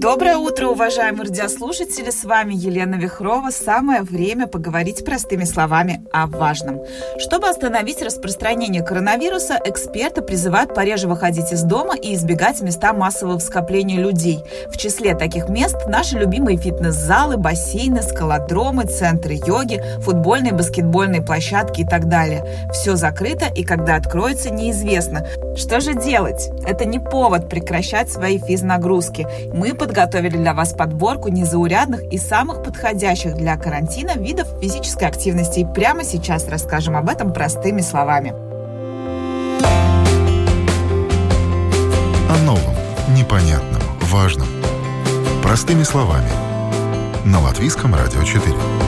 Доброе утро, уважаемые радиослушатели! С вами Елена Вихрова. Самое время поговорить простыми словами о важном. Чтобы остановить распространение коронавируса, эксперты призывают пореже выходить из дома и избегать места массового скопления людей. В числе таких мест наши любимые фитнес-залы, бассейны, скалодромы, центры йоги, футбольные, баскетбольные площадки и так далее. Все закрыто, и когда откроется, неизвестно. Что же делать? Это не повод прекращать свои физнагрузки. Мы подготовили для вас подборку незаурядных и самых подходящих для карантина видов физической активности. И прямо сейчас расскажем об этом простыми словами. О новом, непонятном, важном. Простыми словами. На Латвийском радио 4.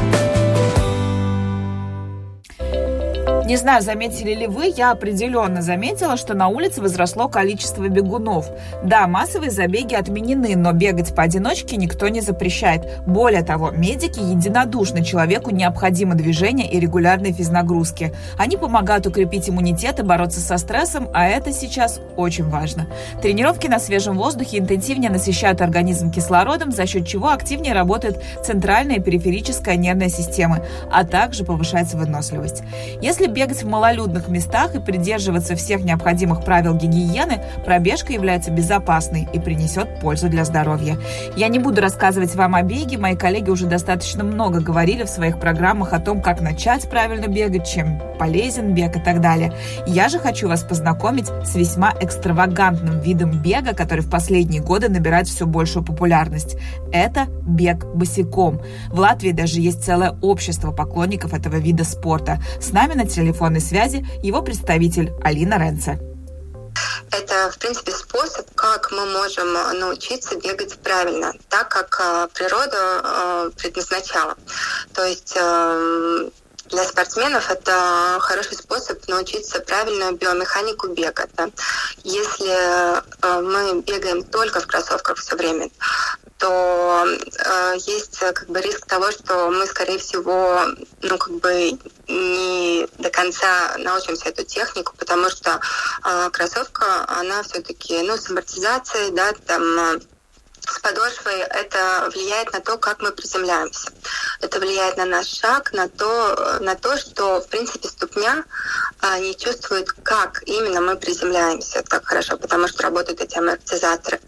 Не знаю, заметили ли вы, я определенно заметила, что на улице возросло количество бегунов. Да, массовые забеги отменены, но бегать поодиночке никто не запрещает. Более того, медики единодушны, человеку необходимо движение и регулярные физнагрузки. Они помогают укрепить иммунитет и бороться со стрессом, а это сейчас очень важно. Тренировки на свежем воздухе интенсивнее насыщают организм кислородом, за счет чего активнее работает центральная и периферическая нервная системы, а также повышается выносливость. Если бегать в малолюдных местах и придерживаться всех необходимых правил гигиены, пробежка является безопасной и принесет пользу для здоровья. Я не буду рассказывать вам о беге, мои коллеги уже достаточно много говорили в своих программах о том, как начать правильно бегать, чем полезен бег и так далее. Я же хочу вас познакомить с весьма экстравагантным видом бега, который в последние годы набирает все большую популярность. Это бег босиком. В Латвии даже есть целое общество поклонников этого вида спорта. С нами на телефоне телефонной связи его представитель Алина Ренце. Это, в принципе, способ, как мы можем научиться бегать правильно, так как э, природа э, предназначала. То есть эм, для спортсменов это хороший способ научиться правильную биомеханику бега. Да? Если э, мы бегаем только в кроссовках все время, то э, есть как бы риск того, что мы, скорее всего, ну как бы не до конца научимся эту технику, потому что э, кроссовка, она все-таки, ну, с амортизацией, да, там с подошвой это влияет на то, как мы приземляемся. Это влияет на наш шаг, на то, на то что, в принципе, ступня а, не чувствует, как именно мы приземляемся так хорошо, потому что работают эти амортизаторы.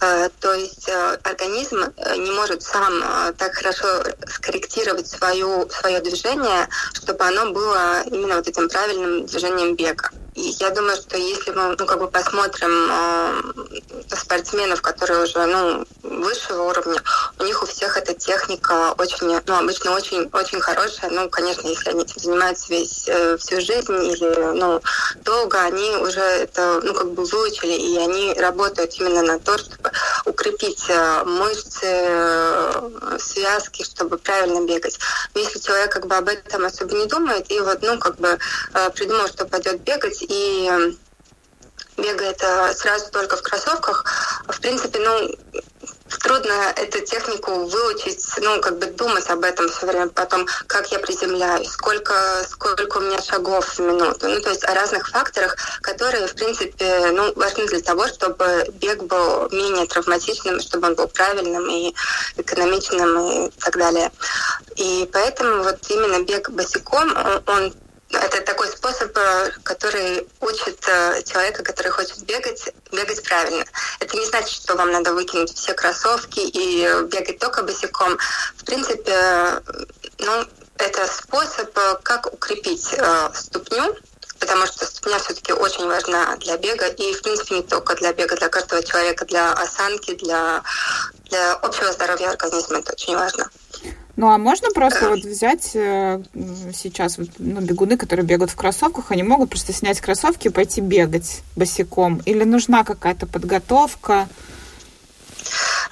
А, то есть а, организм э, не может сам так хорошо скорректировать свою, свое движение, чтобы оно было именно вот этим правильным движением бега. И я думаю, что если мы ну, как бы посмотрим э, спортсменов, которые уже ну, высшего уровня, у них у всех эта техника очень, ну, обычно очень, очень хорошая. Ну, конечно, если они этим занимаются весь, э, всю жизнь или ну, долго, они уже это ну, как бы выучили, и они работают именно на то, чтобы укрепить э, мышцы, э, связки, чтобы правильно бегать. Но если человек как бы об этом особо не думает, и вот, ну, как бы э, придумал, что пойдет бегать, и бегает сразу только в кроссовках, в принципе, ну, трудно эту технику выучить, ну, как бы думать об этом все время, потом, как я приземляюсь, сколько, сколько у меня шагов в минуту. Ну, то есть о разных факторах, которые, в принципе, ну, важны для того, чтобы бег был менее травматичным, чтобы он был правильным и экономичным и так далее. И поэтому вот именно бег босиком, он это такой способ, э, который учит э, человека, который хочет бегать, бегать правильно. Это не значит, что вам надо выкинуть все кроссовки и бегать только босиком. В принципе, ну, это способ, э, как укрепить ступню, потому что ступня все-таки очень важна для бега, и, в принципе, не только для бега, для каждого человека, для осанки, для, для общего здоровья организма это очень важно. Ну, а можно просто вот взять э, сейчас ну, бегуны, которые бегают в кроссовках, они могут просто снять кроссовки и пойти бегать босиком? Или нужна какая-то подготовка?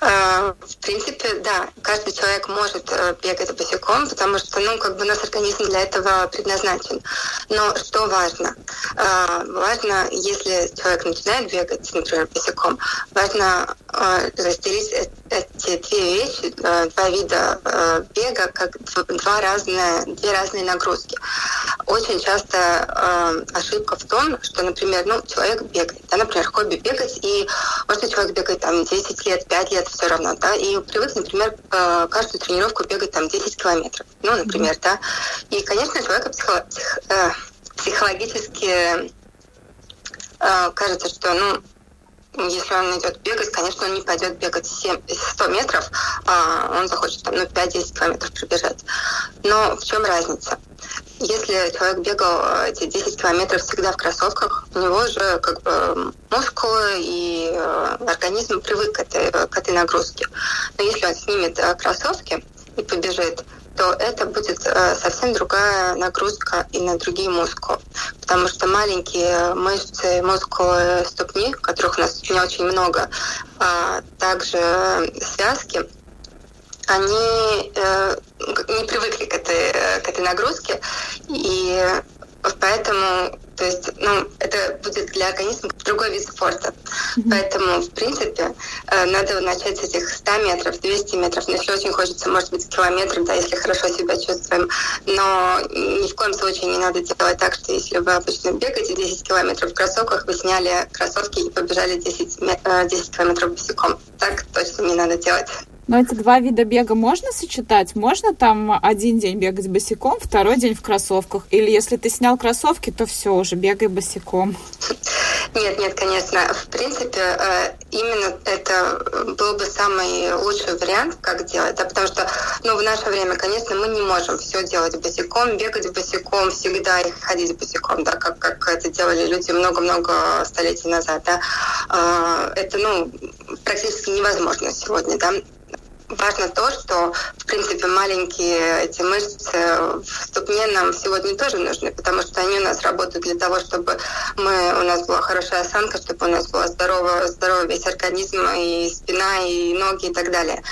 Э, в принципе, да, каждый человек может э, бегать босиком, потому что, ну, как бы наш организм для этого предназначен. Но что важно? Важно, если человек начинает бегать, например, босиком, важно разделить эти две вещи, э, два вида э, бега, как два разные, две разные нагрузки. Очень часто э, ошибка в том, что, например, ну, человек бегает, да, например, хобби бегать, и может человек бегает там 10 лет, 5 лет все равно, да, и привык, например, каждую тренировку бегать там 10 километров, ну, например, да. И, конечно, человек психо- псих, психологически кажется, что, ну, если он идет бегать, конечно, он не пойдет бегать 7, 100 метров, а он захочет там, ну, 5-10 километров пробежать. Но в чем разница? Если человек бегал эти 10 километров всегда в кроссовках, у него же как бы мускулы и э, организм привык к этой, к этой нагрузке. Но если он снимет э, кроссовки и побежит, то это будет э, совсем другая нагрузка и на другие мускулы. Потому что маленькие мышцы, мускулы ступни, которых у нас не очень много, а также связки, они э, не привыкли к этой, к этой нагрузке, и поэтому то есть, ну, это будет для организма другой вид спорта. Mm-hmm. Поэтому, в принципе, э, надо начать с этих 100 метров, 200 метров. Но если очень хочется, может быть, километров, да, если хорошо себя чувствуем. Но ни в коем случае не надо делать так, что если вы обычно бегаете 10 километров в кроссовках, вы сняли кроссовки и побежали 10, 10 э, километров босиком. Так точно не надо делать. Но эти два вида бега можно сочетать? Можно там один день бегать босиком, второй день в кроссовках? Или если ты снял кроссовки, то все, уже бегай босиком? Нет, нет, конечно. В принципе, э, именно это был бы самый лучший вариант, как делать, да, потому что, ну, в наше время, конечно, мы не можем все делать босиком, бегать босиком всегда и ходить босиком, да, как, как это делали люди много-много столетий назад, да. Э, это, ну, практически невозможно сегодня, да важно то, что, в принципе, маленькие эти мышцы в ступне нам сегодня тоже нужны, потому что они у нас работают для того, чтобы мы, у нас была хорошая осанка, чтобы у нас была здоровая, здоровый весь организм, и спина, и ноги, и так далее.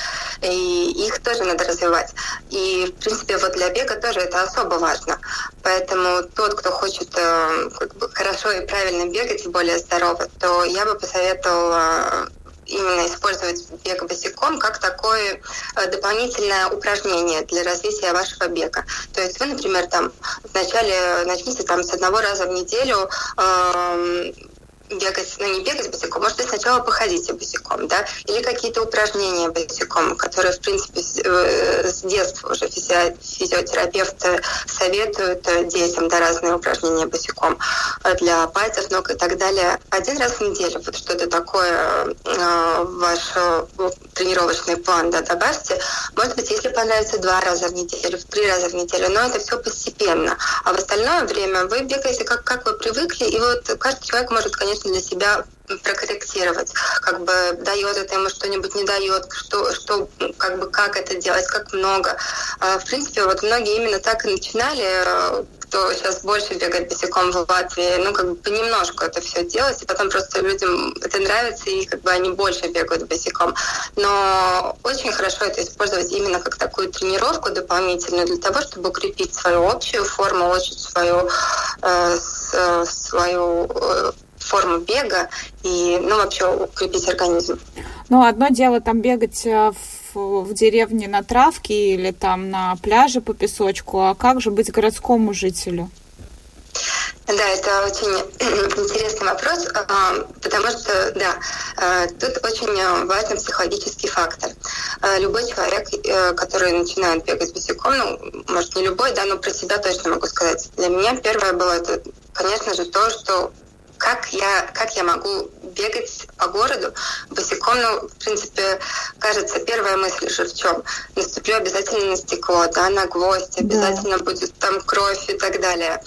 И их тоже надо развивать. И, в принципе, вот для бега тоже это особо важно. Поэтому тот, кто хочет э, как бы, хорошо и правильно бегать, более здорово, то я бы посоветовала именно использовать бег босиком как такое э, дополнительное упражнение для развития вашего бега. То есть вы, например, там вначале начните там с одного раза в неделю э, бегать, ну не бегать босиком, может быть сначала походите босиком, да, или какие-то упражнения босиком, которые, в принципе, э, с детства уже физиотерапевты советуют э, детям, да, разные упражнения босиком э, для пальцев, ног и так далее. Один раз в неделю, вот что-то такое в ваш тренировочный план, да, добавьте. Может быть, если понравится два раза в неделю, в три раза в неделю, но это все постепенно. А в остальное время вы бегаете, как, как вы привыкли, и вот каждый человек может, конечно, для себя прокорректировать, как бы дает это ему что-нибудь, не дает, что, что, как бы, как это делать, как много. А, в принципе, вот многие именно так и начинали, э, кто сейчас больше бегает босиком в Латвии, ну, как бы понемножку это все делать, и потом просто людям это нравится, и как бы они больше бегают босиком. Но очень хорошо это использовать именно как такую тренировку дополнительную для того, чтобы укрепить свою общую форму, улучшить свою, э, э свою э, форму бега и, ну, вообще укрепить организм. Ну, одно дело там бегать э, в, в деревне на травке или там на пляже по песочку, а как же быть городскому жителю? Да, это очень интересный вопрос, а, потому что, да, а, тут очень важен психологический фактор. Любой человек, э, который начинает бегать босиком, ну, может, не любой, да, но про себя точно могу сказать. Для меня первое было, это, конечно же, то, что как я, как я могу бегать по городу босиком, ну, в принципе, кажется, первая мысль же в чем? Наступлю обязательно на стекло, да, на гвоздь, обязательно да. будет там кровь и так далее.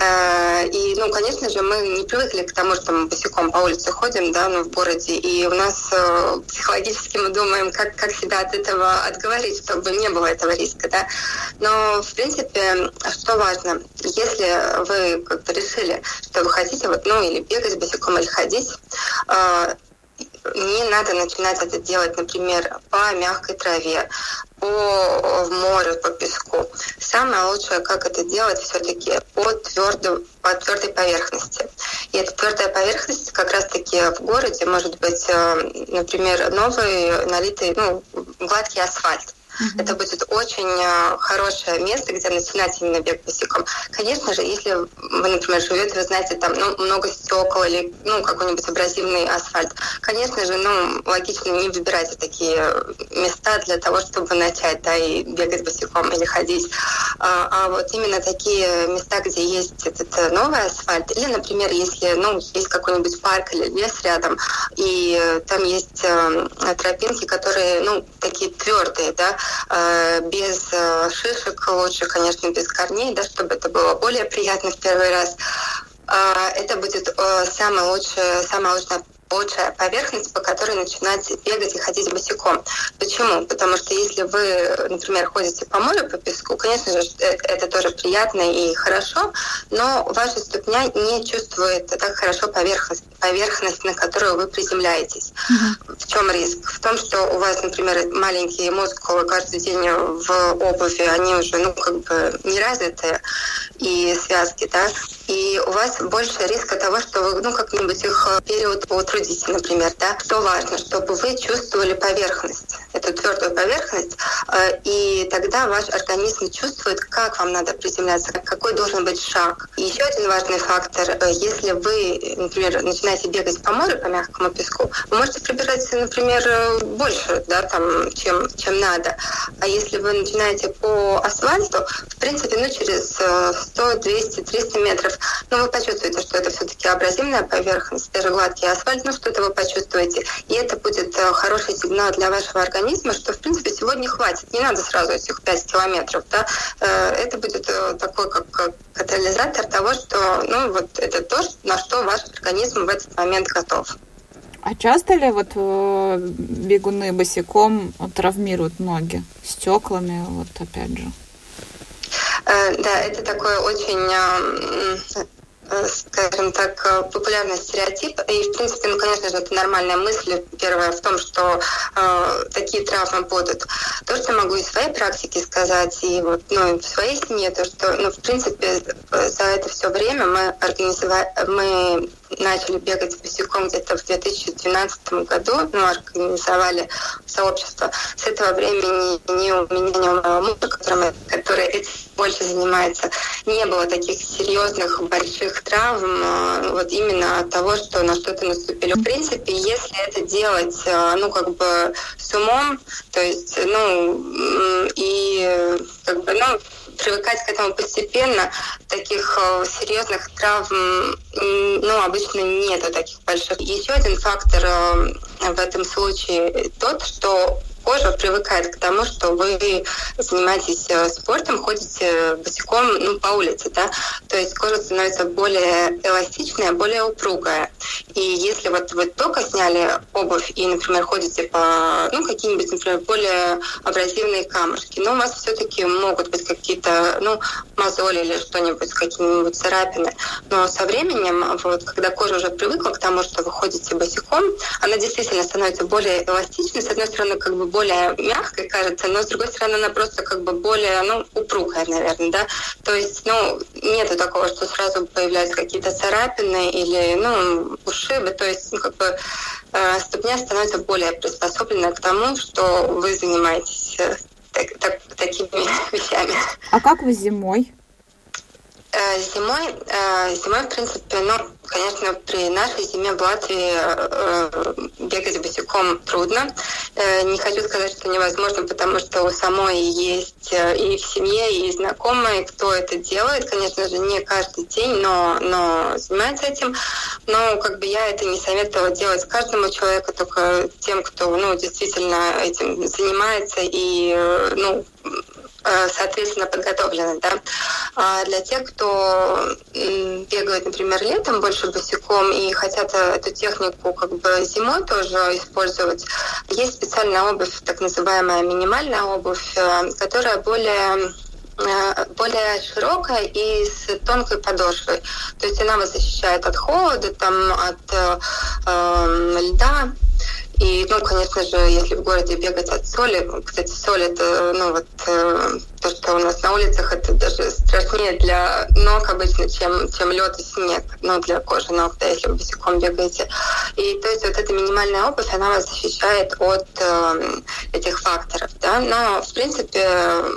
Э, и, ну, конечно же, мы не привыкли к тому, что мы босиком по улице ходим, да, ну, в городе, и у нас э, психологически мы думаем, как, как себя от этого отговорить, чтобы не было этого риска, да. Но, в принципе, что важно, если вы как бы решили, что вы хотите, вот, ну, или бегать босиком, или ходить, не надо начинать это делать, например, по мягкой траве, по морю, по песку. Самое лучшее, как это делать, все-таки по, твердо, по твердой поверхности. И эта твердая поверхность как раз-таки в городе может быть, э, например, новый налитый, ну, гладкий асфальт. Mm-hmm. Это будет очень э, хорошее место, где начинать именно бег босиком. Конечно же, если вы, например, живете, вы знаете, там ну, много стекол или ну, какой-нибудь абразивный асфальт, конечно же, ну, логично не выбирайте такие места для того, чтобы начать да, и бегать босиком или ходить. А, а вот именно такие места, где есть этот э, новый асфальт, или, например, если ну, есть какой-нибудь парк или лес рядом, и там есть э, тропинки, которые ну, такие твердые, да, Э, без э, шишек, лучше, конечно, без корней, да, чтобы это было более приятно в первый раз. Э, это будет самая лучшая, самая лучшая лучшая поверхность, по которой начинать бегать и ходить босиком. Почему? Потому что если вы, например, ходите по морю, по песку, конечно же, э, это тоже приятно и хорошо, но ваша ступня не чувствует так хорошо поверхность, поверхность на которую вы приземляетесь. Mm-hmm. В чем риск? В том, что у вас, например, маленькие мускулы каждый день в обуви, они уже, ну, как бы не развитые, и связки, да, и у вас больше риска того, что вы, ну, как-нибудь их период утрудите, например, да. Что важно, чтобы вы чувствовали поверхность, эту твердую поверхность, э, и тогда ваш организм чувствует, как вам надо приземляться, какой должен быть шаг. И еще один важный фактор, э, если вы, например, начинаете бегать по морю, по мягкому песку, вы можете прибирать, например, э, больше, да, там, чем, чем надо. А если вы начинаете по асфальту, в принципе, ну, через 100, 200, 300 метров но вы почувствуете, что это все-таки абразивная поверхность, даже гладкий асфальт, ну что-то вы почувствуете. И это будет э, хороший сигнал для вашего организма, что, в принципе, сегодня хватит. Не надо сразу этих 5 километров. Да? Э, это будет э, такой, как катализатор того, что ну, вот это то, на что ваш организм в этот момент готов. А часто ли вот бегуны босиком травмируют ноги стеклами, вот опять же? Э, да, это такой очень э, э, скажем так, популярный стереотип. И, в принципе, ну, конечно же, это нормальная мысль. Первая в том, что э, такие травмы будут. То, что могу из своей практики сказать, и вот, ну, в своей семье, то, что, ну, в принципе, за это все время мы организовали, мы начали бегать босиком где-то в 2012 году, ну, организовали сообщество. С этого времени ни у меня, ни у моего мужа, который, который этим больше занимается, не было таких серьезных больших травм э, вот именно от того, что на что-то наступили. В принципе, если это делать, э, ну, как бы с умом, то есть, ну, и как бы, ну, привыкать к этому постепенно. Таких э, серьезных травм, ну, обычно нету таких больших. Еще один фактор э, в этом случае тот, что кожа привыкает к тому, что вы занимаетесь э, спортом, ходите босиком ну, по улице, да, то есть кожа становится более эластичная, более упругая. И если вот вы только сняли обувь и, например, ходите по, ну, какие-нибудь, например, более абразивные камушки, но у вас все-таки могут быть какие-то, ну, мозоли или что-нибудь, какие-нибудь царапины. Но со временем, вот, когда кожа уже привыкла к тому, что вы ходите босиком, она действительно становится более эластичной, с одной стороны, как бы более мягкой кажется, но с другой стороны она просто как бы более, ну, упругая, наверное, да. То есть, ну, нету такого, что сразу появляются какие-то царапины или, ну, ушибы. То есть, ну, как бы э, ступня становится более приспособлена к тому, что вы занимаетесь э, так, так, такими вещами. А как вы зимой? Э, зимой, э, зимой, в принципе, ну, конечно, при нашей зиме в Латвии э, бегать босиком трудно. Не хочу сказать, что невозможно, потому что у самой есть и в семье, и знакомые, кто это делает. Конечно же, не каждый день, но, но занимается этим. Но как бы я это не советовала делать каждому человеку, только тем, кто ну, действительно этим занимается и ну, соответственно, подготовлены. Да? А для тех, кто бегает, например, летом больше босиком и хотят эту технику как бы зимой тоже использовать, есть специальная обувь, так называемая минимальная обувь, э, которая более э, более широкая и с тонкой подошвой. То есть она вас защищает от холода, там, от э, льда. И, ну, конечно же, если в городе бегать от соли, кстати, соль это, ну, вот э, то, что у нас на улицах, это даже страшнее для ног обычно, чем, чем лед и снег, ну, для кожи ног, да, если вы босиком бегаете. И, то есть, вот эта минимальная обувь, она вас защищает от э, этих факторов, да, но, в принципе,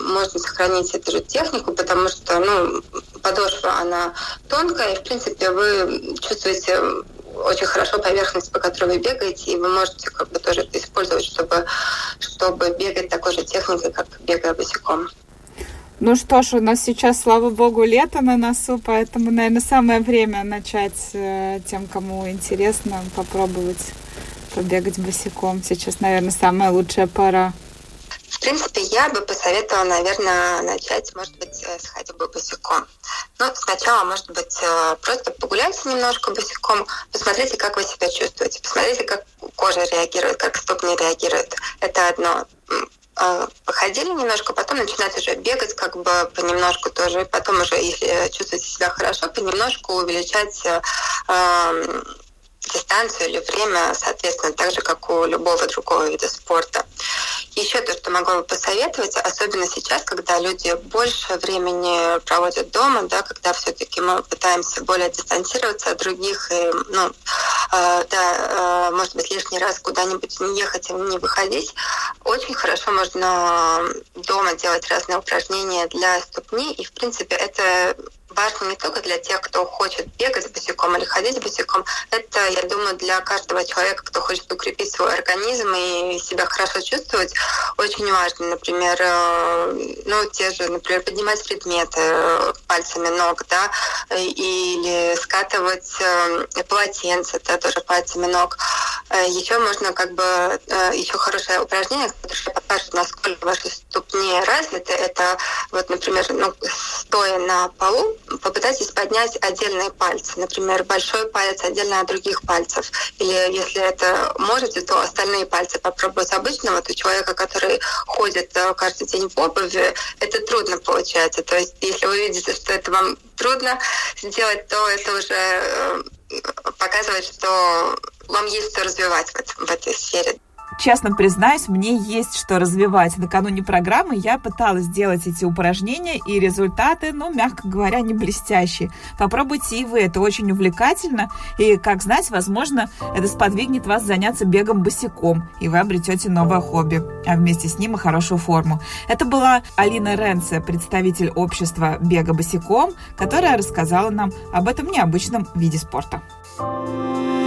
можно сохранить эту же технику, потому что, ну, подошва, она тонкая, и, в принципе, вы чувствуете очень хорошо поверхность, по которой вы бегаете, и вы можете как бы тоже это использовать, чтобы, чтобы бегать такой же техникой, как бегая босиком. Ну что ж, у нас сейчас, слава богу, лето на носу, поэтому, наверное, самое время начать э, тем, кому интересно, попробовать побегать босиком. Сейчас, наверное, самая лучшая пора. Принципе, я бы посоветовала, наверное, начать, может быть, э, с ходьбы босиком. Но сначала, может быть, э, просто погуляйте немножко босиком, посмотрите, как вы себя чувствуете, посмотрите, как кожа реагирует, как ступни реагируют. Это одно э, походили немножко, потом начинать уже бегать как бы понемножку тоже, и потом уже, если чувствуете себя хорошо, понемножку увеличать э, дистанцию или время, соответственно, так же, как у любого другого вида спорта. Еще то, что могу посоветовать, особенно сейчас, когда люди больше времени проводят дома, да, когда все-таки мы пытаемся более дистанцироваться от других, и, ну, э, да, э, может быть, лишний раз куда-нибудь не ехать и не выходить, очень хорошо можно дома делать разные упражнения для ступни, и, в принципе, это важно не только для тех, кто хочет бегать босиком или ходить босиком. Это, я думаю, для каждого человека, кто хочет укрепить свой организм и себя хорошо чувствовать, очень важно. Например, э, ну, те же, например, поднимать предметы э, пальцами ног, да, или скатывать э, полотенце, да, тоже пальцами ног. Еще можно как бы, еще хорошее упражнение, которое покажет, насколько ваши ступни развиты. Это вот, например, ну, стоя на полу, попытайтесь поднять отдельные пальцы. Например, большой палец отдельно от других пальцев. Или если это можете, то остальные пальцы попробовать. Обычно вот у человека, который ходит э, каждый день в обуви, это трудно получается. То есть если вы видите, что это вам трудно сделать, то это уже э, показывает, что вам есть что развивать в, в этой сфере. Честно признаюсь, мне есть что развивать. Накануне программы я пыталась сделать эти упражнения, и результаты, ну, мягко говоря, не блестящие. Попробуйте и вы, это очень увлекательно, и, как знать, возможно, это сподвигнет вас заняться бегом босиком, и вы обретете новое хобби, а вместе с ним и хорошую форму. Это была Алина Ренце, представитель общества бега босиком, которая рассказала нам об этом необычном виде спорта. О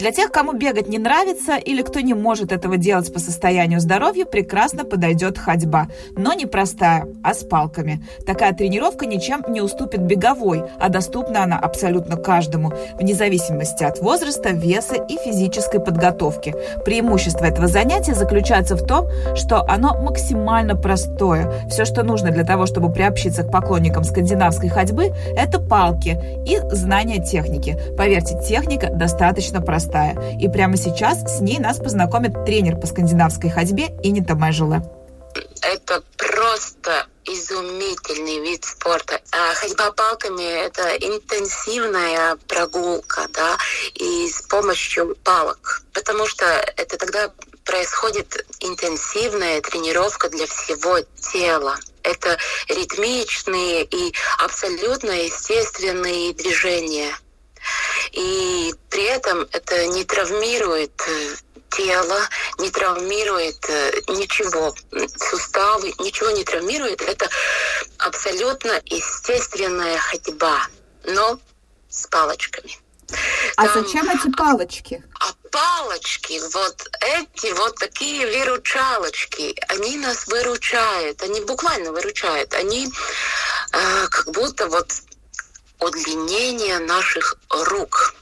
Для тех, кому бегать не нравится или кто не может этого делать по состоянию здоровья, прекрасно подойдет ходьба. Но не простая, а с палками. Такая тренировка ничем не уступит беговой, а доступна она абсолютно каждому, вне зависимости от возраста, веса и физической подготовки. Преимущество этого занятия заключается в том, что оно максимально простое. Все, что нужно для того, чтобы приобщиться к поклонникам скандинавской ходьбы, это палки и знание техники. Поверьте, техника достаточно простая простая. И прямо сейчас с ней нас познакомит тренер по скандинавской ходьбе Инита Мэжеле. Это просто изумительный вид спорта. А ходьба палками — это интенсивная прогулка, да, и с помощью палок. Потому что это тогда происходит интенсивная тренировка для всего тела. Это ритмичные и абсолютно естественные движения — и при этом это не травмирует э, тело, не травмирует э, ничего, суставы, ничего не травмирует. Это абсолютно естественная ходьба, но с палочками. А Там, зачем эти палочки? А палочки, вот эти вот такие выручалочки, они нас выручают, они буквально выручают, они э, как будто вот удлинение наших рук.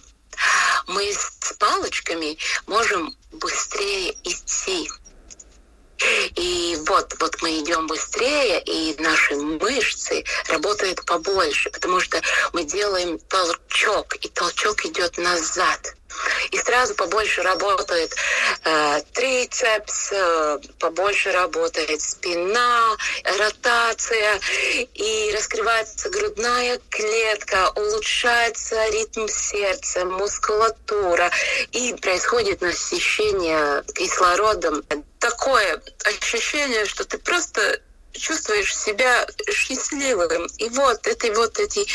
Мы с палочками можем быстрее идти. И вот, вот мы идем быстрее, и наши мышцы работают побольше, потому что мы делаем толчок, и толчок идет назад. И сразу побольше работает э, трицепс, э, побольше работает спина, ротация, и раскрывается грудная клетка, улучшается ритм сердца, мускулатура, и происходит насыщение кислородом. Такое ощущение, что ты просто чувствуешь себя счастливым. И вот это вот эти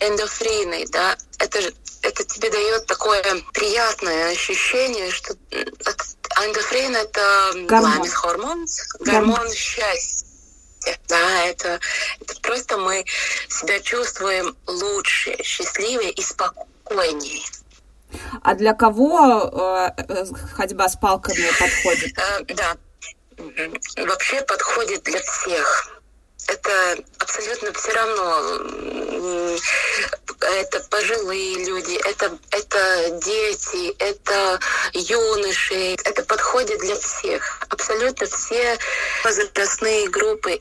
эндофрины, да, это, это тебе дает такое приятное ощущение, что эндофрин это гормон, гормон, гормон счастья. Да, это, это просто мы себя чувствуем лучше, счастливее и спокойнее. А для кого э, ходьба с палками подходит? Э, да, вообще подходит для всех. Это абсолютно все равно. Это пожилые люди, это, это дети, это юноши. Это подходит для всех. Абсолютно все возрастные группы.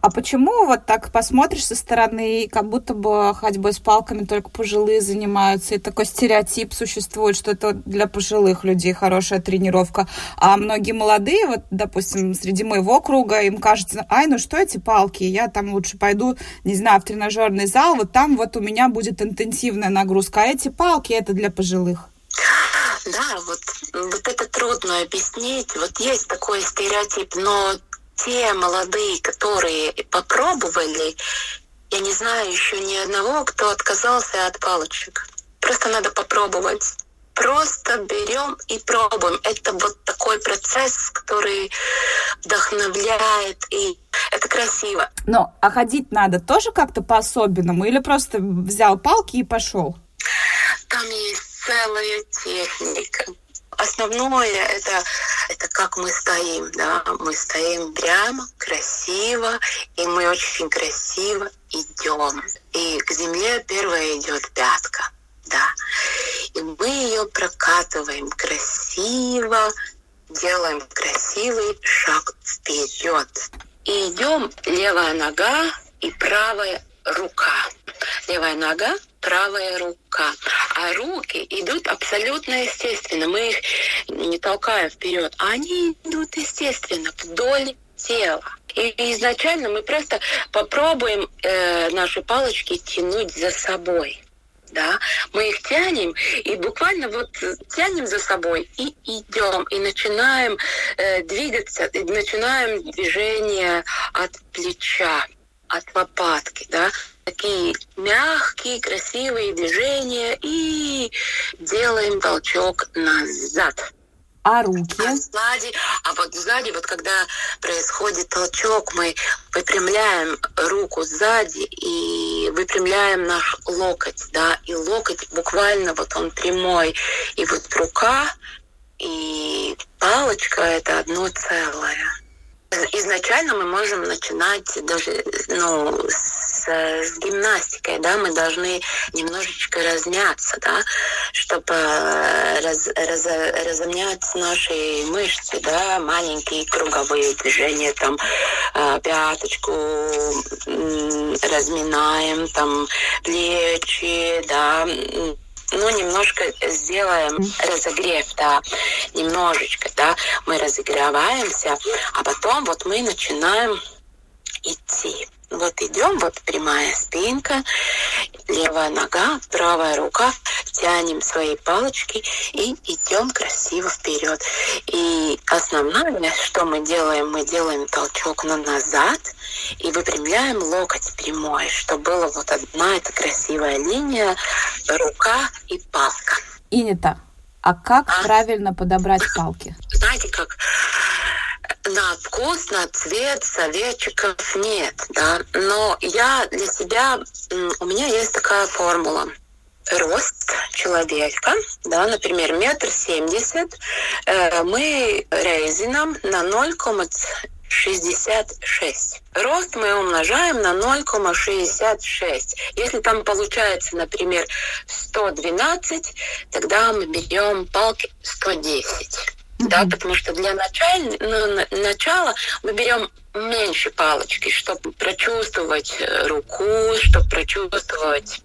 А почему вот так посмотришь со стороны, как будто бы ходьбой с палками только пожилые занимаются, и такой стереотип существует, что это для пожилых людей хорошая тренировка, а многие молодые, вот, допустим, среди моего круга, им кажется, ай, ну что эти палки, я там лучше пойду, не знаю, в тренажерный зал, вот там вот у меня будет интенсивная нагрузка, а эти палки это для пожилых. Да, вот, вот это трудно объяснить. Вот есть такой стереотип, но те молодые, которые попробовали, я не знаю еще ни одного, кто отказался от палочек. Просто надо попробовать. Просто берем и пробуем. Это вот такой процесс, который вдохновляет, и это красиво. Но а ходить надо тоже как-то по-особенному или просто взял палки и пошел? Там есть целая техника основное это, это как мы стоим, да, мы стоим прямо, красиво, и мы очень красиво идем. И к земле первая идет пятка, ее прокатываем красиво, делаем красивый шаг вперед. И идем левая нога и правая рука. Левая нога, правая рука. А руки идут абсолютно естественно. Мы их не толкаем вперед, они идут естественно вдоль тела. И изначально мы просто попробуем э, наши палочки тянуть за собой. Да, мы их тянем и буквально вот тянем за собой и идем и начинаем э, двигаться, и начинаем движение от плеча от лопатки, да, такие мягкие, красивые движения и делаем толчок назад. А руки? А сзади, а вот сзади, вот когда происходит толчок, мы выпрямляем руку сзади и выпрямляем наш локоть, да, и локоть буквально вот он прямой, и вот рука и палочка это одно целое. Изначально мы можем начинать даже ну, с, с гимнастикой, да, мы должны немножечко размяться, да, чтобы раз, раз, разомнять наши мышцы, да, маленькие круговые движения, там, э, пяточку разминаем, там, плечи, да, ну, немножко сделаем разогрев, да, немножечко, да, мы разогреваемся, а потом вот мы начинаем идти. Вот идем, вот прямая спинка, левая нога, правая рука, тянем свои палочки и идем красиво вперед. И основное, что мы делаем, мы делаем толчок на назад и выпрямляем локоть прямой, чтобы была вот одна эта красивая линия, рука и палка. Инита, а как а? правильно подобрать палки? Знаете, как на вкус, на цвет советчиков нет, да. Но я для себя, у меня есть такая формула. Рост человека, да, например, метр семьдесят, э, мы резином на 0,66. Рост мы умножаем на 0,66. Если там получается, например, 112, тогда мы берем палки 110. Да, потому что для начала, ну, начала мы берем меньше палочки, чтобы прочувствовать э, руку, чтобы прочувствовать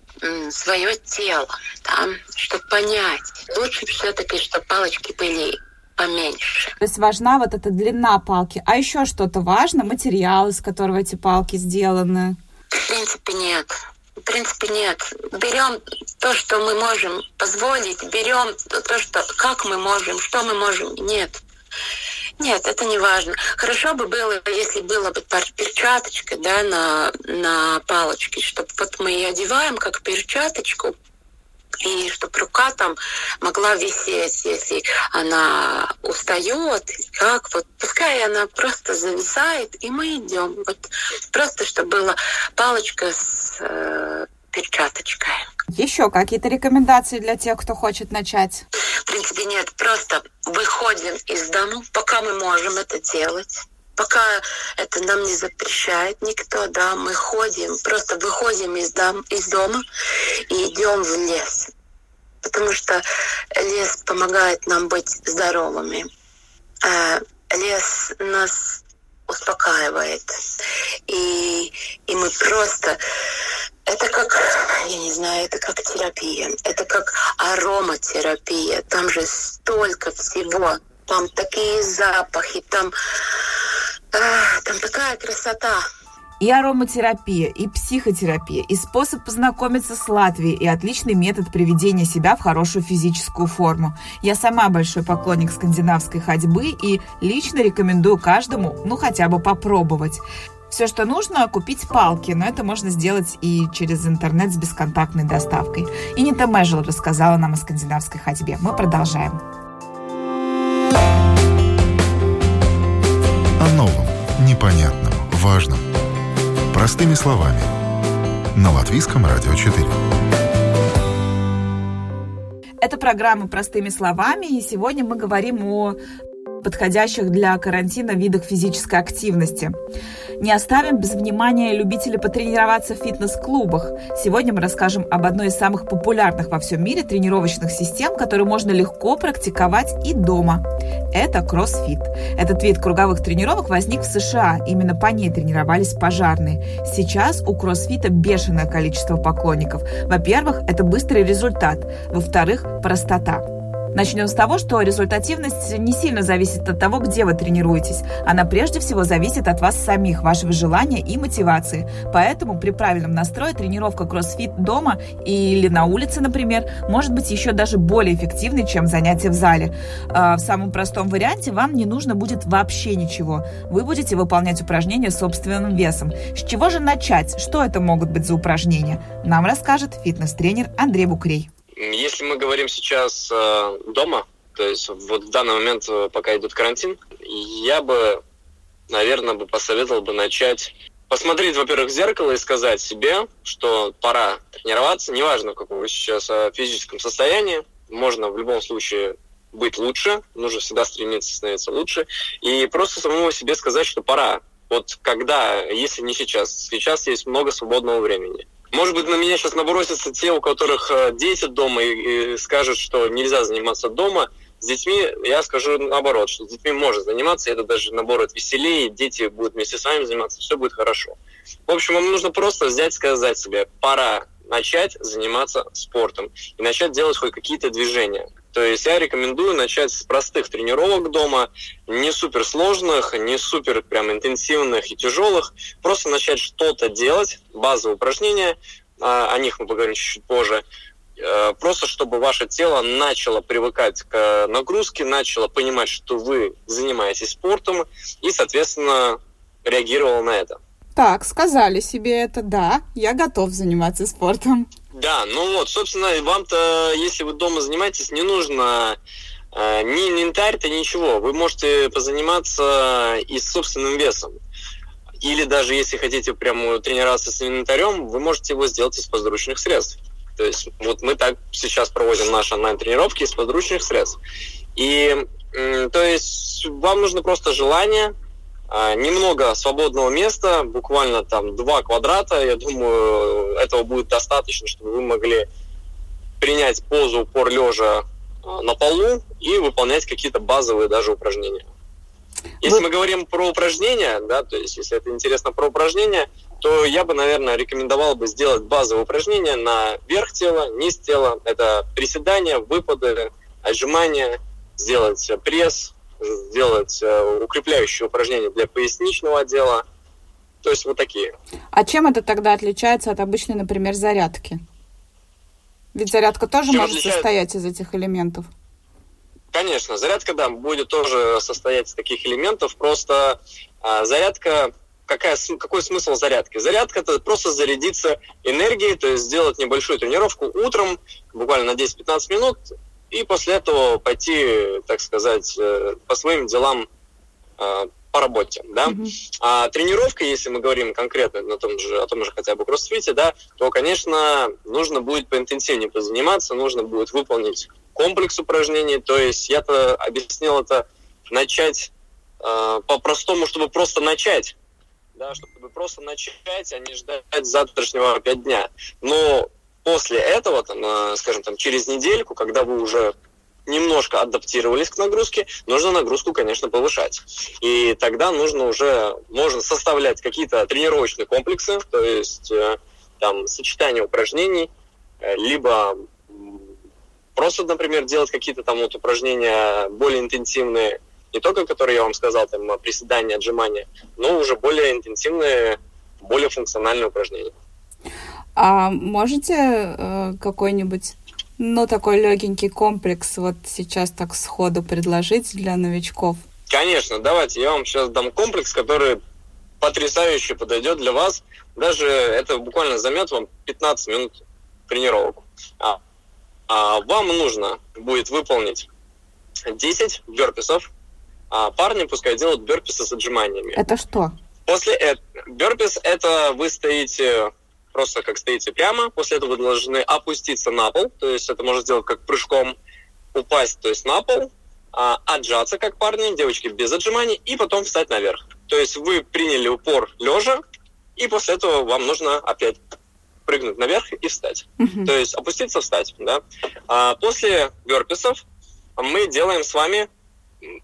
свое тело, да, чтобы понять. Лучше все-таки, чтобы палочки были поменьше. То есть важна вот эта длина палки. А еще что-то важно? Материал, из которого эти палки сделаны? В принципе, нет. В принципе, нет. Берем то, что мы можем позволить, берем то, что как мы можем, что мы можем. Нет. Нет, это не важно. Хорошо бы было, если было бы перчаточка, да, на, на палочке, чтобы вот мы ее одеваем как перчаточку, и чтобы рука там могла висеть, если она устает, как вот, пускай она просто зависает, и мы идем. Вот просто, чтобы была палочка с э, перчаточкой. Еще какие-то рекомендации для тех, кто хочет начать? В принципе, нет. Просто выходим из дома, пока мы можем это делать пока это нам не запрещает никто, да, мы ходим, просто выходим из, дом, из дома и идем в лес. Потому что лес помогает нам быть здоровыми. А лес нас успокаивает. И, и мы просто... Это как, я не знаю, это как терапия. Это как ароматерапия. Там же столько всего. Там такие запахи, там там такая красота. И ароматерапия, и психотерапия, и способ познакомиться с Латвией, и отличный метод приведения себя в хорошую физическую форму. Я сама большой поклонник скандинавской ходьбы и лично рекомендую каждому, ну, хотя бы попробовать. Все, что нужно, купить палки, но это можно сделать и через интернет с бесконтактной доставкой. И Нита Мэжел рассказала нам о скандинавской ходьбе. Мы продолжаем. О новом, непонятном, важном. Простыми словами. На Латвийском радио 4. Это программа «Простыми словами», и сегодня мы говорим о подходящих для карантина видах физической активности. Не оставим без внимания любителей потренироваться в фитнес-клубах. Сегодня мы расскажем об одной из самых популярных во всем мире тренировочных систем, которую можно легко практиковать и дома. Это кроссфит. Этот вид круговых тренировок возник в США. Именно по ней тренировались пожарные. Сейчас у кроссфита бешеное количество поклонников. Во-первых, это быстрый результат. Во-вторых, простота. Начнем с того, что результативность не сильно зависит от того, где вы тренируетесь. Она прежде всего зависит от вас самих, вашего желания и мотивации. Поэтому при правильном настрое тренировка кроссфит дома или на улице, например, может быть еще даже более эффективной, чем занятие в зале. А в самом простом варианте вам не нужно будет вообще ничего. Вы будете выполнять упражнения собственным весом. С чего же начать? Что это могут быть за упражнения? Нам расскажет фитнес-тренер Андрей Букрей. Если мы говорим сейчас э, дома, то есть вот в данный момент, э, пока идет карантин, я бы, наверное, бы посоветовал бы начать посмотреть, во-первых, в зеркало и сказать себе, что пора тренироваться, неважно, в каком вы сейчас э, физическом состоянии, можно в любом случае быть лучше, нужно всегда стремиться становиться лучше, и просто самому себе сказать, что пора. Вот когда, если не сейчас, сейчас есть много свободного времени. Может быть, на меня сейчас набросятся те, у которых э, дети дома, и, и скажут, что нельзя заниматься дома. С детьми я скажу наоборот, что с детьми можно заниматься, это даже наоборот веселее, дети будут вместе с вами заниматься, все будет хорошо. В общем, вам нужно просто взять, сказать себе, пора начать заниматься спортом и начать делать хоть какие-то движения. То есть я рекомендую начать с простых тренировок дома, не супер сложных, не супер прям интенсивных и тяжелых. Просто начать что-то делать, базовые упражнения, а, о них мы поговорим чуть-чуть позже. Э, просто чтобы ваше тело начало привыкать к нагрузке, начало понимать, что вы занимаетесь спортом и, соответственно, реагировало на это. Так, сказали себе это, да, я готов заниматься спортом. Да, ну вот, собственно, вам-то, если вы дома занимаетесь, не нужно э, ни инвентарь-то, ничего. Вы можете позаниматься и с собственным весом. Или даже если хотите прямо тренироваться с инвентарем, вы можете его сделать из подручных средств. То есть вот мы так сейчас проводим наши онлайн-тренировки из подручных средств. И то есть вам нужно просто желание, немного свободного места, буквально там два квадрата. Я думаю, этого будет достаточно, чтобы вы могли принять позу упор лежа на полу и выполнять какие-то базовые даже упражнения. Если мы говорим про упражнения, да, то есть если это интересно про упражнения, то я бы, наверное, рекомендовал бы сделать базовые упражнения на верх тела, низ тела. Это приседания, выпады, отжимания, сделать пресс, сделать э, укрепляющие упражнения для поясничного отдела. То есть вот такие. А чем это тогда отличается от обычной, например, зарядки? Ведь зарядка тоже чем может отличает... состоять из этих элементов. Конечно, зарядка, да, будет тоже состоять из таких элементов. Просто а, зарядка какая, какой смысл зарядки? Зарядка – это просто зарядиться энергией, то есть сделать небольшую тренировку утром, буквально на 10-15 минут, и после этого пойти, так сказать, э, по своим делам э, по работе, да. Mm-hmm. А тренировка, если мы говорим конкретно на том же, о том же хотя бы кроссфите, да, то, конечно, нужно будет поинтенсивнее позаниматься, нужно будет выполнить комплекс упражнений. То есть я-то объяснил это начать э, по-простому, чтобы просто начать. Да, чтобы просто начать, а не ждать завтрашнего опять дня. Но после этого, там, э, скажем, там, через недельку, когда вы уже немножко адаптировались к нагрузке, нужно нагрузку, конечно, повышать. И тогда нужно уже, можно составлять какие-то тренировочные комплексы, то есть э, там сочетание упражнений, э, либо Просто, например, делать какие-то там вот упражнения более интенсивные, не только которые я вам сказал, там приседания, отжимания, но уже более интенсивные, более функциональные упражнения. А можете э, какой-нибудь, ну, такой легенький комплекс вот сейчас так сходу предложить для новичков? Конечно, давайте я вам сейчас дам комплекс, который потрясающе подойдет для вас. Даже это буквально займет вам 15 минут тренировок. А, а, вам нужно будет выполнить 10 бёрписов. А парни пускай делают бёрписы с отжиманиями. Это что? После этого бёрпис это вы стоите просто как стоите прямо, после этого вы должны опуститься на пол, то есть это можно сделать как прыжком, упасть, то есть на пол, а, отжаться как парни, девочки без отжиманий, и потом встать наверх. То есть вы приняли упор лежа, и после этого вам нужно опять прыгнуть наверх и встать. Uh-huh. То есть опуститься, встать. Да? А после верписов мы делаем с вами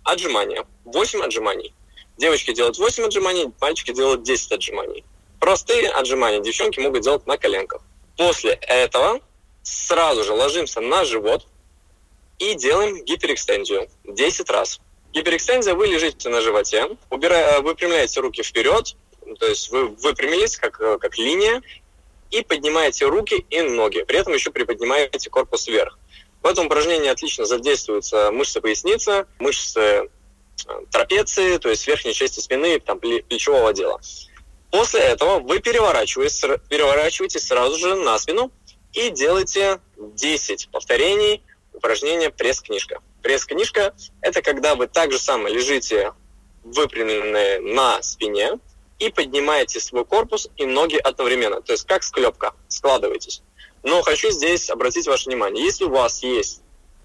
отжимания. 8 отжиманий. Девочки делают 8 отжиманий, мальчики делают 10 отжиманий. Простые отжимания девчонки могут делать на коленках. После этого сразу же ложимся на живот и делаем гиперэкстензию 10 раз. Гиперэкстензия, вы лежите на животе, убирая, выпрямляете руки вперед, то есть вы выпрямились как, как линия, и поднимаете руки и ноги. При этом еще приподнимаете корпус вверх. В этом упражнении отлично задействуются мышцы поясницы, мышцы э, трапеции, то есть верхней части спины, там, плечевого отдела. После этого вы переворачиваетесь, переворачиваетесь сразу же на спину и делаете 10 повторений упражнения пресс-книжка. Пресс-книжка – это когда вы так же самое лежите выпрямленные на спине, и поднимаете свой корпус и ноги одновременно. То есть как склепка, складываетесь. Но хочу здесь обратить ваше внимание, если у вас есть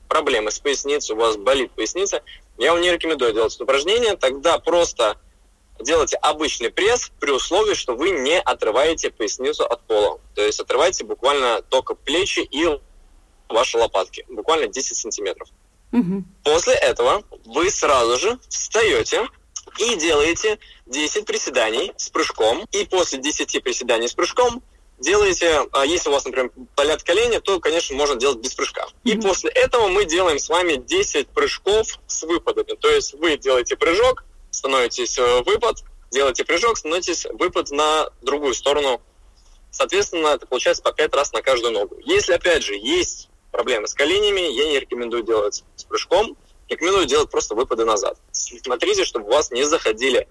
проблемы с поясницей, у вас болит поясница, я вам не рекомендую делать это упражнение, тогда просто делайте обычный пресс при условии, что вы не отрываете поясницу от пола. То есть отрывайте буквально только плечи и ваши лопатки, буквально 10 сантиметров. Угу. После этого вы сразу же встаете и делаете 10 приседаний с прыжком. И после 10 приседаний с прыжком делаете, а если у вас, например, болят колени, то, конечно, можно делать без прыжка. И mm-hmm. после этого мы делаем с вами 10 прыжков с выпадами. То есть вы делаете прыжок, становитесь э, выпад, делаете прыжок, становитесь выпад на другую сторону. Соответственно, это получается по 5 раз на каждую ногу. Если, опять же, есть проблемы с коленями, я не рекомендую делать с прыжком. Рекомендую делать просто выпады назад. Смотрите, чтобы у вас не заходили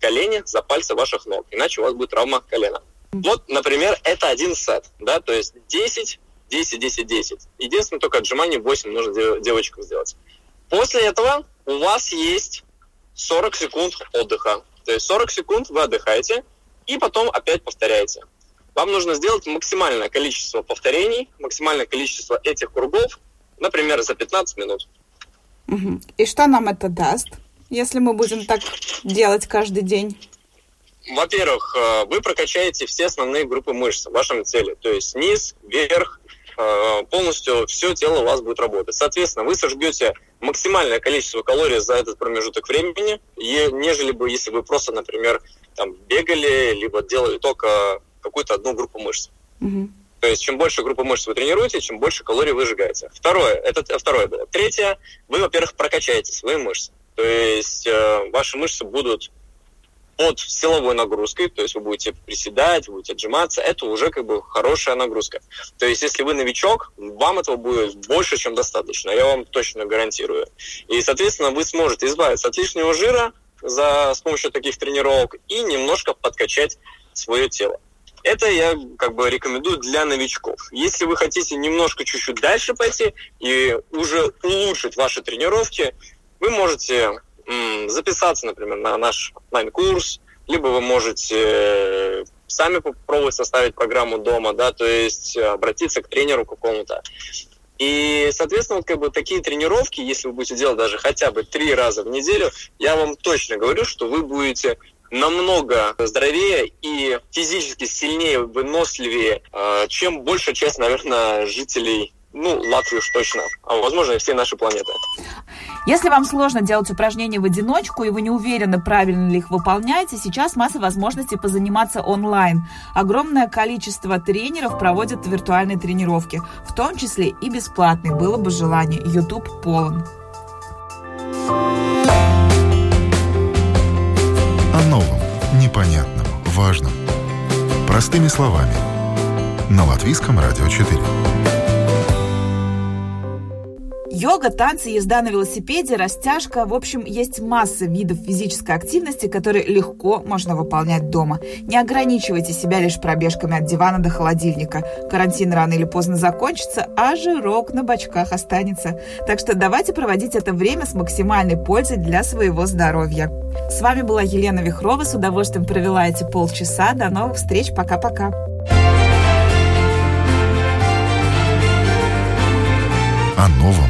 колени за пальцы ваших ног, иначе у вас будет травма колена. Вот, например, это один сет, да, то есть 10, 10, 10, 10. Единственное, только отжиманий 8 нужно девочкам сделать. После этого у вас есть 40 секунд отдыха. То есть 40 секунд вы отдыхаете и потом опять повторяете. Вам нужно сделать максимальное количество повторений, максимальное количество этих кругов, например, за 15 минут. И что нам это даст, если мы будем так делать каждый день? Во-первых, э, вы прокачаете все основные группы мышц в вашем теле, то есть низ, верх, полностью все тело у вас будет работать. Соответственно, вы сожгете максимальное количество калорий за этот промежуток времени, нежели бы, если вы просто, например, там, бегали, либо делали только какую-то одну группу мышц. Угу. То есть, чем больше группы мышц вы тренируете, чем больше калорий вы сжигаете. Второе, это второе. Третье, вы, во-первых, прокачаете свои мышцы. То есть, э, ваши мышцы будут под силовой нагрузкой, то есть вы будете приседать, будете отжиматься, это уже как бы хорошая нагрузка. То есть если вы новичок, вам этого будет больше, чем достаточно, я вам точно гарантирую. И, соответственно, вы сможете избавиться от лишнего жира за, с помощью таких тренировок и немножко подкачать свое тело. Это я как бы рекомендую для новичков. Если вы хотите немножко чуть-чуть дальше пойти и уже улучшить ваши тренировки, вы можете записаться, например, на наш онлайн-курс, либо вы можете э, сами попробовать составить программу дома, да, то есть обратиться к тренеру какому-то. И, соответственно, вот как бы такие тренировки, если вы будете делать даже хотя бы три раза в неделю, я вам точно говорю, что вы будете намного здоровее и физически сильнее, выносливее, э, чем большая часть, наверное, жителей ну, Латвии уж точно, а возможно и всей нашей планеты. Если вам сложно делать упражнения в одиночку и вы не уверены, правильно ли их выполняете, сейчас масса возможностей позаниматься онлайн. Огромное количество тренеров проводят виртуальные тренировки, в том числе и бесплатные, было бы желание. YouTube полон. О новом, непонятном, важном. Простыми словами. На Латвийском радио 4. Йога, танцы, езда на велосипеде, растяжка. В общем, есть масса видов физической активности, которые легко можно выполнять дома. Не ограничивайте себя лишь пробежками от дивана до холодильника. Карантин рано или поздно закончится, а жирок на бочках останется. Так что давайте проводить это время с максимальной пользой для своего здоровья. С вами была Елена Вихрова. С удовольствием провела эти полчаса. До новых встреч. Пока-пока. О новом